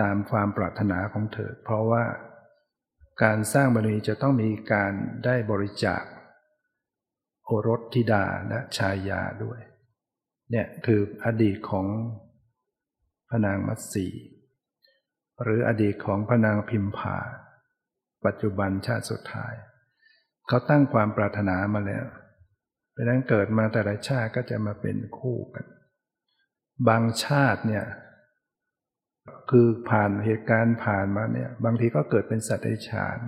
ตามความปรารถนาของเธอ เพราะว่าการสร้างบารมีจะต้องมีการได้บริจาค โอรสธิดาและชายาด้วย เนี่ยคืออดีตของพระนางมัตสี หรืออดีตของพระนางพิมพา ปัจจุบันชาติสุดท้าย เขาตั้งความปรารถนามาแล้วเพราะนั้นเกิดมาแต่ละชาติก็จะมาเป็นคู่กัน บางชาติเนี่ยคือผ่านเหตุการณ์ผ่านมาเนี่ย บางทีก็เกิดเป็นสัตว์ในฉาน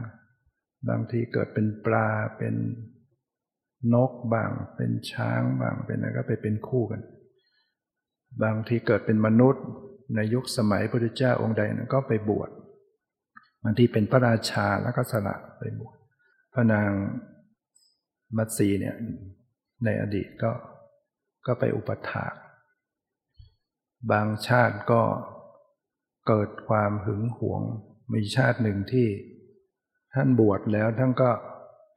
บางทีเกิดเป็นปลาเป็น นกบางเป็นช้างบางเป็นอะไรก็ไปเป็นคู่กัน บางทีเกิดเป็นมนุษย์ ในยุคสมัยพระพุทธเจ้าองค์ใดนั้นก็ไปบวชบางทีเป็นพระราชาแล้วก็สละไปบวชพระนางมัตสีเนี่ยในอดีตก็ก็ไปอุปถาก บางชาติก็เกิดความหึงหวง มีชาติหนึ่งที่ท่านบวชแล้วท่านก็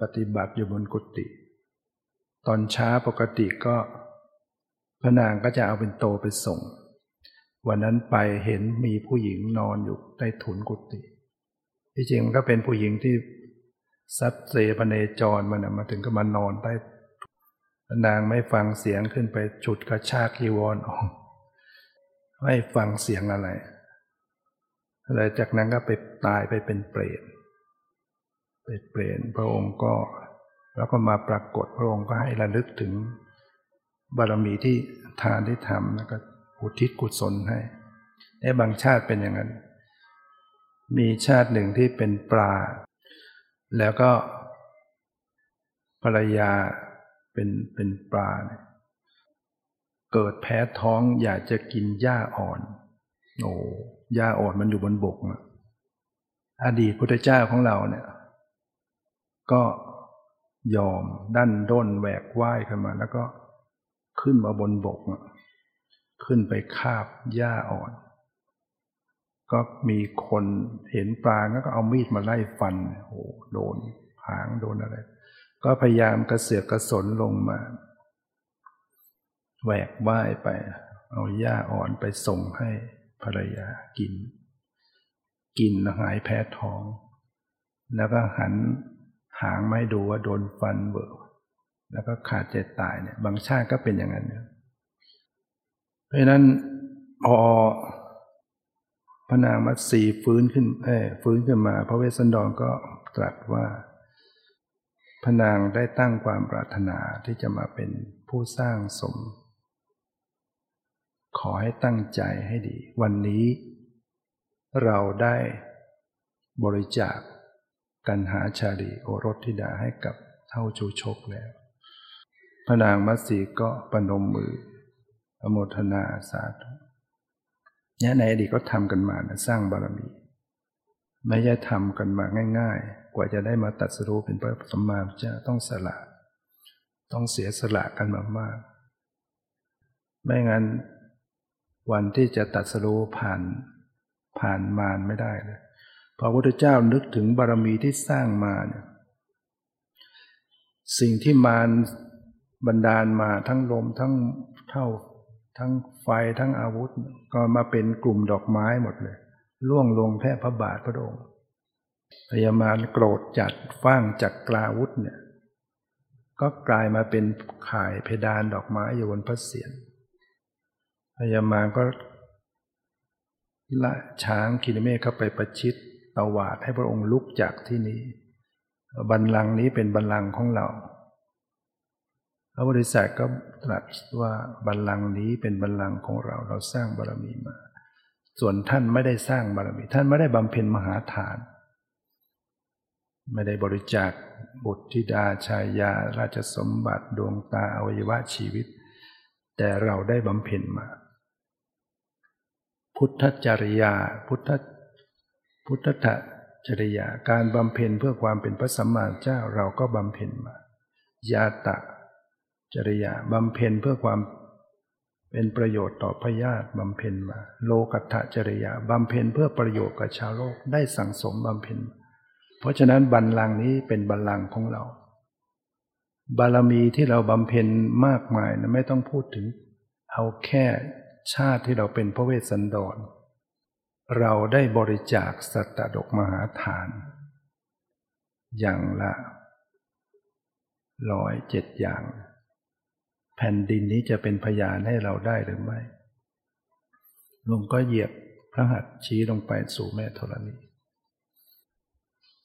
ปฏิบัติอยู่บนกุฏิ ตอนช้าปกติก็พระนางก็จะเอาเป็นโตไปส่ง วันนั้นไปเห็นมีผู้หญิงนอนอยู่ใต้ถุนกุฏิที่จริงมันก็เป็นผู้หญิงที่ซัดเซปเนจรมันมาถึงก็มานอนใต้นางไม่ฟังเสียงขึ้นไปฉุดกระชากกีวรออก ไม่ฟังเสียงอะไรแล้วจากนั้นก็ไปตายไปเป็นเปรตไปเปรตพระองค์ก็ แล้วก็มาปรากฏพระองค์ก็ให้ระลึกถึงบารมีที่ทานที่ทำแล้วก็อุทิศกุศลให้ในบางชาติเป็นอย่างนั้น มีชาติหนึ่งที่เป็นปลา แล้วก็ภรรยาเป็นเป็นปลา เกิดแพ้ท้องอยากจะกินหญ้าอ่อน โอ้หญ้าอ่อนมันอยู่บนบกนะอดีตพุทธเจ้าของเราเนี่ย ก็ ยอมดันด้นแหวกว่ายขึ้นมา แล้วก็ขึ้นมาบนบก ขึ้นไปคาบหญ้าอ่อน ก็มีคนเห็นปลาก็เอามีดมาไล่ฟันโอ้โดนหางโดนอะไร ก็พยายามกระเสือกกระสนลงมาแหวกว่ายไป เอาหญ้าอ่อนไปส่งให้ภรรยากิน กินหายแพ้ท้อง แล้วก็หัน หางไม่ดูว่าโดนฟันเบิกแล้วก็ขาดใจตายเนี่ย บางชาติก็เป็นอย่างนั้นเนี่ยเพราะนั้นพอพระนางมัตสีฟื้นขึ้นเอ้ฟื้นขึ้นมา พระเวสสันดรก็ตรัสว่าพระนางได้ตั้งความปรารถนาที่จะมาเป็นผู้สร้างสม ขอให้ตั้งใจให้ดี วันนี้เราได้บริจาค กันหาชาลีโอรสธิดาให้กับเท่าชูชกแล้ว พระนางมัตสีก็ปนมมืออโมทนาสาธุเนี่ยในอดีตก็ทำกันมานะสร้างบารมี ไม่ใช่ทำกันมาง่าย ๆ กว่าจะได้มาตัดสรู้เป็นพระสัมมาสัมพุทธเจ้าต้องสละ ต้องเสียสละกันมามาก ไม่งั้นวันที่จะตัดสรู้ผ่านผ่านมารไม่ได้เลย พระพุทธเจ้านึกถึงบารมีที่สร้างมาเนี่ยสิ่งที่มารบันดาลมาทั้งลมทั้งเท่าทั้งไฟทั้งอาวุธ ก็มาเป็นกลุ่มดอกไม้หมดเลยล่วงลงแทบพระบาทพระองค์พยามารโกรธจัดฟ้างจากกลาวุธเนี่ย ก็กลายมาเป็นข่ายเพดานดอกไม้อยู่บนพระเศียรพญามารก็ละช้างคินเมฆเข้าไปประชิด ตวาดให้พระองค์ลุกจากที่นี้ บันลังนี้เป็นบันลังของเรา พระบริษัทก็ตรัสว่าบัลลังก์นี้เป็นบัลลังก์ของเราเราสร้างบารมีมา ส่วนท่านไม่ได้สร้างบารมี ท่านไม่ได้บำเพ็ญมหาทาน ไม่ได้บริจาคบุตรธิดาชายา ราชสมบัติดวงตาอวัยวะชีวิต แต่เราได้บำเพ็ญมา พุทธจริยา พุทธ พุทธะจริยาการบำเพ็ญเพื่อความเป็นพระสัมมาเจ้าเราก็บำเพ็ญมายาตะ จริยาบำเพ็ญเพื่อความเป็นประโยชน์ต่อพญาติบำเพ็ญมา โลกัตถจริยาบำเพ็ญเพื่อประโยชน์กับชาวโลกได้สั่งสมบำเพ็ญ เพราะฉะนั้นบัลลังก์นี้เป็นบัลลังก์ของเรา บารมีที่เราบำเพ็ญมากมายนะไม่ต้องพูดถึง เอาแค่ชาติที่เราเป็นพระเวสสันดร เราได้บริจาคสัตตดกมหาทาน อย่างละร้อยเจ็ดอย่าง แผ่นดินนี้จะเป็นพยานให้เราได้หรือไม่ลุงก็เหยียบพระหัตถ์ชี้ลงไปสู่แม่ธรณี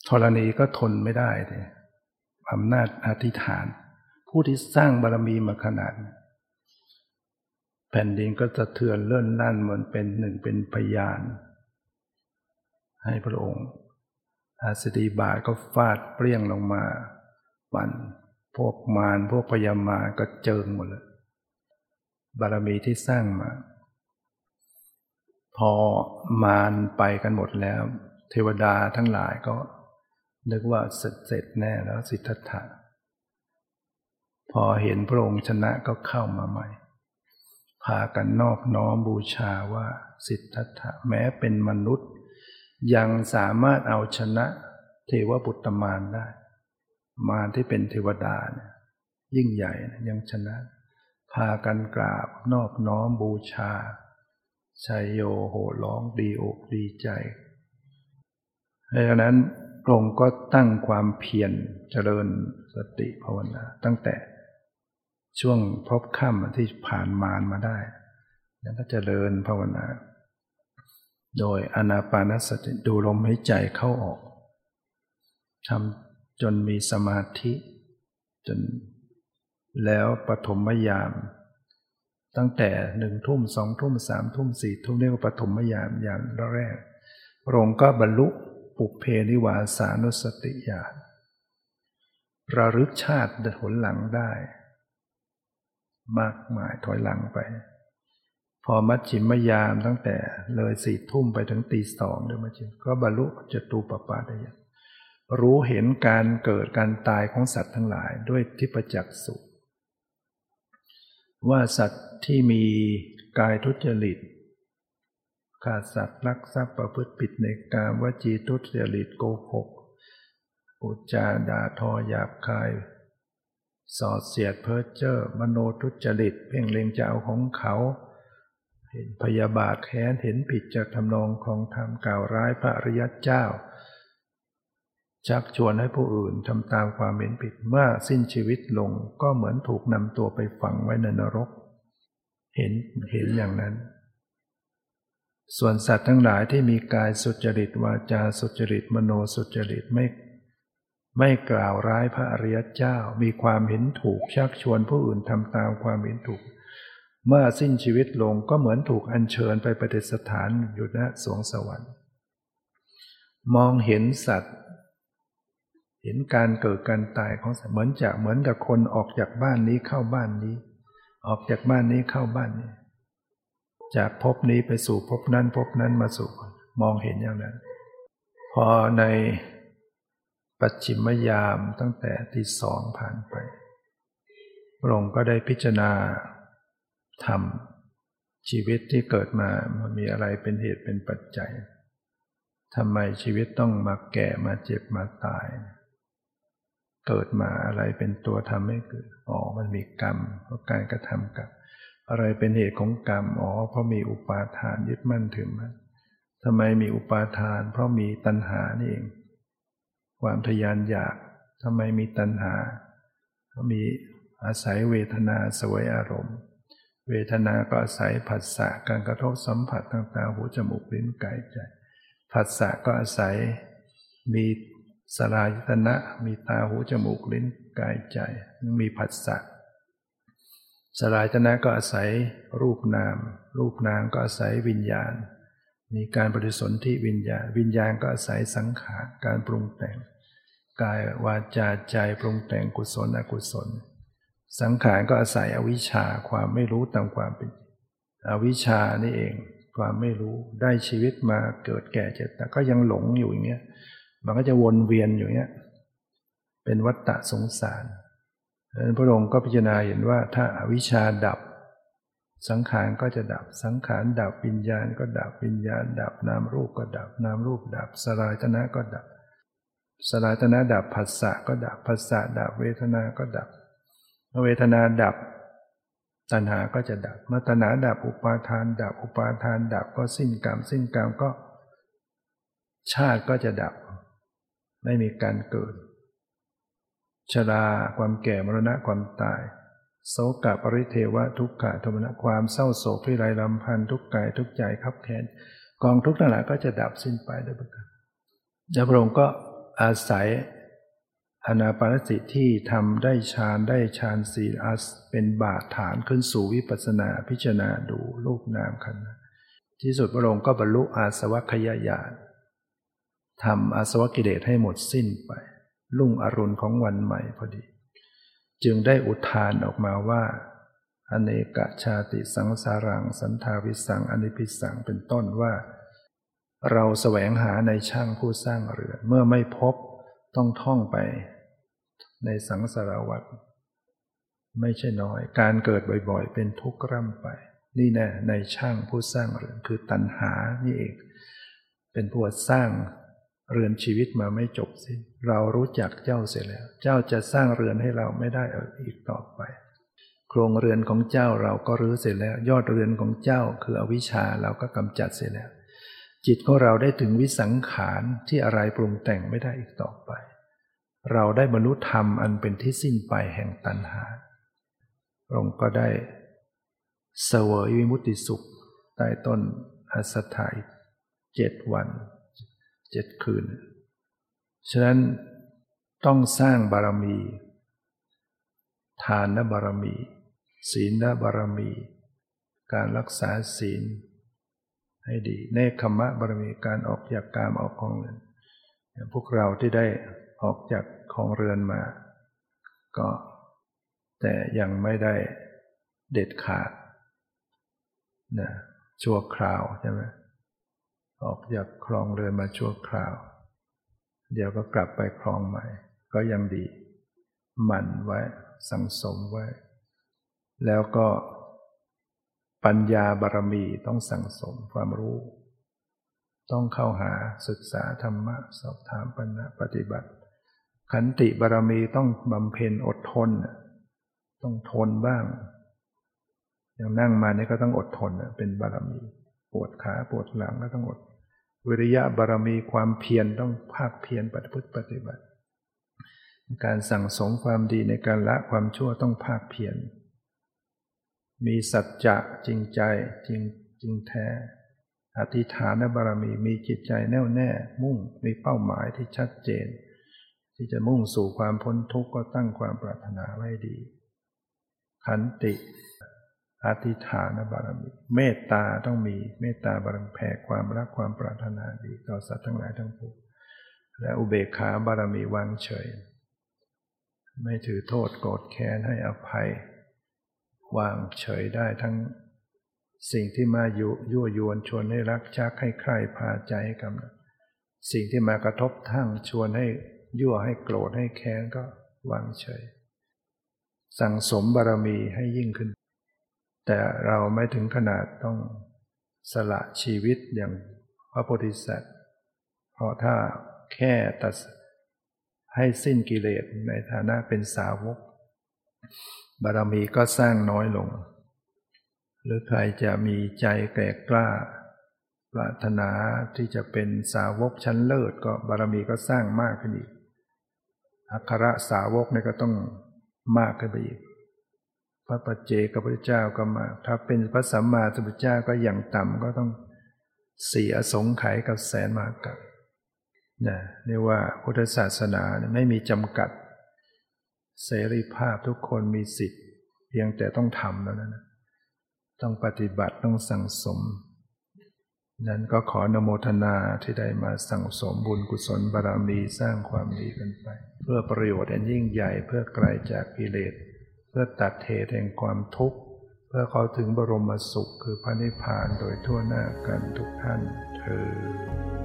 ธรณีก็ทนไม่ได้เลยอำนาจอธิษฐาน ผู้ที่สร้างบารมีมาขนาด แผ่นดินก็จะเทือนเลื่อนลั่นเหมือนเป็นหนึ่งเป็นพยาน ให้พระองค์อาสดีบาก็ฟาดเปรี้ยงลงมาปันพวกมารพวกพยามาก็เจิงหมดเลย บารมีที่สร้างมา พอมารไปกันหมดแล้ว เทวดาทั้งหลายก็ นึกว่าเสร็จเสร็จแน่แล้วสิทธัตถะพอเห็นพระองค์ชนะก็เข้ามาใหม่ พากันนอบน้อมบูชาว่าสิทธัตถะแม้เป็นมนุษย์ ยังสามารถเอาชนะเทวบุตรมารได้ มารที่เป็นเทวดาเนี่ยยิ่งใหญ่ยังชนะ พากันกราบนอบน้อมบูชาชัยโยโห่ร้องดีอกดีใจดังนั้นระองค์ก็ตั้งความเพียรเจริญสติภาวนาตั้งแต่ช่วงพบค่ำที่ผ่านมารมาได้ แล้วก็เจริญภาวนา โดยอนาปานสติดูลมหายใจเข้าออกทำจนมีสมาธิ จนแล้วปฐมยาม ตั้งแต่หนึ่งทุ่มสองทุ่มสามทุ่มสี่ทุ่มเรียกว่าปฐมยามยามแรกพระองค์ก็บรรลุปุเพนิวาสานุสติญาณระลึกชาติหนหลังได้ มากมายถอยหลังไป พอมัชชิมยามตั้งแต่เลยสี่ทุ่มไปถึงตีสองเดี๋ยวมาชิมก็บรรลุจตูปปาได้ยังรู้เห็นการเกิดการตายของสัตว์ทั้งหลายด้วยทิพจักสุว่าสัตว์ที่มีกายทุจริตฆ่าสัตว์ลักทรัพย์ประพฤติผิดในกามวจีทุจริตโกหกอุจาด่าทอหยาบคาย สอดเสียดเพ้อเจ้อมโนทุจริต เพ่งเล็งจะเอาของเขา เห็นพยาบาทแค้นเห็นผิดจากทำนองของธรรมกล่าวร้ายพระอริยเจ้า ชักชวนให้ผู้อื่นทำตามความเห็นผิดเมื่อสิ้นชีวิตลงก็เหมือนถูกนำตัวไปฝังไว้ในนรก เห็นเห็นอย่างนั้น ส่วนสัตว์ทั้งหลายที่มีกายสุจริตวาจาสุจริตมโนสุจริตไม่ไม่กล่าวร้ายพระอริยเจ้า มีความเห็นถูกชักชวนผู้อื่นทำตามความเห็นถูก เมื่อสิ้นชีวิตลงก็เหมือนถูกอัญเชิญไปประดิษฐานอยู่ณสวงสวรรค์ มองเห็นสัตว์ เห็นการเกิดการตายของสัตว์เหมือนจะเหมือนกับคนออกจากบ้านนี้เข้าบ้านนี้ ออกจากบ้านนี้เข้าบ้านนี้ จากภพนี้ไปสู่ภพนั้นภพนั้นมาสู่มองเห็นอย่างนั้น พอในปัจฉิมยามตั้งแต่ที่สองผ่านไปพระองค์ก็ได้พิจารณา ทำชีวิตที่เกิดมามันมีอะไรเป็นเหตุเป็นปัจจัยทำไมชีวิตต้องมาแก่มาเจ็บมาตาย เกิดมาอะไรเป็นตัวทำให้เกิดอ๋อมันมีกรรม เพราะการกระทำกับอะไรเป็นเหตุของกรรมอ๋อเพราะมีอุปาทานยึดมั่นถือมั่นทำไมมีอุปาทาน เพราะมีตัณหานี่เอง ความทยานอยากทำไมมีตัณหา เพราะมีอาศัยเวทนาสวยอารมณ์ เวทนาก็อาศัยผัสสะการกระทบสัมผัสต่างๆหูจมูกลิ้นกายใจผัสสะก็อาศัยมีสลายตนะ มีตาหูจมูกลิ้นกายใจ มีผัสสะสลายตนะก็อาศัยรูปนาม รูปนามก็อาศัยวิญญาณ มีการปฏิสนธิวิญญาณ วิญญาณก็อาศัยสังขารการปรุงแต่ง กายวาจาใจปรุงแต่งกุศลอกุศล สังขารก็อาศัยอวิชชาความไม่รู้ตามความเป็นอวิชชานี่เอง ความไม่รู้ได้ชีวิตมาเกิดแก่เจ็บแต่ก็ยังหลงอยู่อย่างเงี้ยมันก็จะวนเวียนอยู่เงี้ยเป็นวัฏฏะสงสารดังนั้นพระองค์ก็พิจารณาเห็นว่าถ้าอาวิชชาดับ สังขารก็จะดับ สังขารดับวิญญาณก็ดับวิญญาณ ดับนามรูปก็ดับนามรูปดับสลายตนะก็ดับสลายตนะดับผัสสะก็ดับผัสสะดับเวทนา ก็ดับ เวทนาดับ ตัณหาก็จะดับเมื่อตัณหาดับอุปาทาน ดับอุปาทานดับก็สิ้นกรรมสิ้นกรรมก็ ชาติก็จะดับ ไม่มีการเกิดชราความแก่มรณะความตายโสกะปริเทวะทุกขะโทมนะความเศร้าโศกพิไรลำพันทุกกายทุกใจขับแค้นกองทุกข์นั่นแหละก็จะดับสิ้นไปด้วยประการแล้วพระองค์ก็อาศัย อนาปานสติที่ทำได้ฌานได้ฌานสีอัส เป็นบาทฐานขึ้นสู่วิปัสนาพิจารณาดูรูปนามขันธ์ที่สุดพระองค์ก็บรรลุอาสวัคยายานทำอาสวะกิเลสให้หมดสิ้นไป ลุ่งอรุณของวันใหม่พอดี จึงได้อุทานออกมาว่า อเนกชาติสังสารัง สันทาวิสังอนิพิสังเป็นต้นว่า เราแสวงหาในช่างผู้สร้างเรือนเมื่อไม่พบต้องท่องไป ในสังสารวัฏไม่ใช่น้อย การเกิดบ่อยๆ เป็นทุกข์ร่ำไป นี่แน่ในช่างผู้สร้างเรือนคือตัณหานี่เอง เป็นผู้สร้างเรือนชีวิตมาไม่จบสิ้นเรารู้จักเจ้าเสียแล้ว เจ้าจะสร้างเรือนให้เราไม่ได้อีกต่อไป โครงเรือนของเจ้าเราก็รื้อเสร็จแล้ว ยอดเรือนของเจ้าคืออวิชชาเราก็กำจัดเสร็จแล้ว จิตของเราได้ถึงวิสังขารที่อะไรปรุงแต่งไม่ได้อีกต่อไป เราได้บรรลุธรรมอันเป็นที่สิ้นไปแห่งตัณหาพระองค์ก็ได้เสวยวิมุตติสุขใต้ต้นอัสถายเจ็ดวันเจ็ดคืน ฉะนั้นต้องสร้างบารมี ทานบารมี ศีลบารมี การรักษาศีล ให้ดีเนคขมะบารมีการออกจากกามออกของเงินพวกเราที่ได้ ออกจากของเรือนมา ก็แต่ยังไม่ได้เด็ดขาดนะชั่วคราวใช่ไหมออกจากคลองเรือนมาชั่วคราว เดี๋ยวก็กลับไปคลองใหม่ ก็ยังดีหมั่นไว้สังสมไว้ แล้วก็ปัญญาบารมีต้องสั่งสมความรู้ ต้องเข้าหาศึกษาธรรมะ สอบถามปัญญาปฏิบัติ ขันติบารมีต้องบำเพ็ญอดทน ต้องทนบ้าง อย่างนั่งมาเนี่ยก็ต้องอดทนเป็นบารมี ปวดขาปวดหลังก็ต้องอด วิริยะบารมีความเพียรต้องภาคเพียรปฏิพุทธปฏิบัติ การสั่งสมความดีในการละความชั่วต้องภาคเพียร มีสัจจะจริงใจจริงจริงแท้อธิฐานบารมีมีจิตใจแน่วแน่มุ่งมีเป้าหมายที่ชัดเจน ที่จะมุ่งสู่ความพ้นทุกข์ก็ตั้งความปรารถนาไว้ดี ขันติ อธิฐานบารมี เมตตาต้องมี เมตตาบารมีแผ่ความรักความปรารถนาดีต่อสัตว์ทั้งหลายทั้งปวง และอุเบกขาบารมีวางเฉย ไม่ถือโทษโกรธแค้นให้อภัย วางเฉยได้ทั้งสิ่งที่มายุยั่วยวนชวนให้รักชักให้ใครพาใจให้กำลังสิ่งที่มากระทบทั้งชวนให้ ยั่วให้โกรธให้แค้นก็วางเฉย สั่งสมบารมีให้ยิ่งขึ้น แต่เราไม่ถึงขนาดต้องสละชีวิตอย่างพระโพธิสัตว์ เพราะถ้าแค่ตัดให้สิ้นกิเลสในฐานะเป็นสาวก บารมีก็สร้างน้อยลง หรือใครจะมีใจแก่กล้า ปรารถนาที่จะเป็นสาวกชั้นเลิศก็บารมีก็สร้างมากขึ้นอีก อัครสาวกเนี่ยก็ต้องมากขึ้นไปอีก พระปัจเจกับพระเจ้าก็มาถ้าเป็นพระสัมมาสัมพุทธเจ้าก็อย่างต่ำก็ต้องเสียสงไขกับแสนมากับนะเรียกว่าพุทธศาสนาไม่มีจำกัด เสรีภาพทุกคนมีสิทธิ์ เพียงแต่ต้องทำแล้วนะ ต้องปฏิบัติต้องสั่งสม นั้นก็ขอนโมทนาที่ได้มาสั่งสมบุญกุศลบารมีสร้างความดีกันไป เพื่อประโยชน์อันยิ่งใหญ่เพื่อไกลจากกิเลส เพื่อตัดเหตุแห่งความทุกข์ เพื่อเข้าถึงบรมสุขคือพระนิพพานโดยทั่วหน้ากันทุกท่านเธอ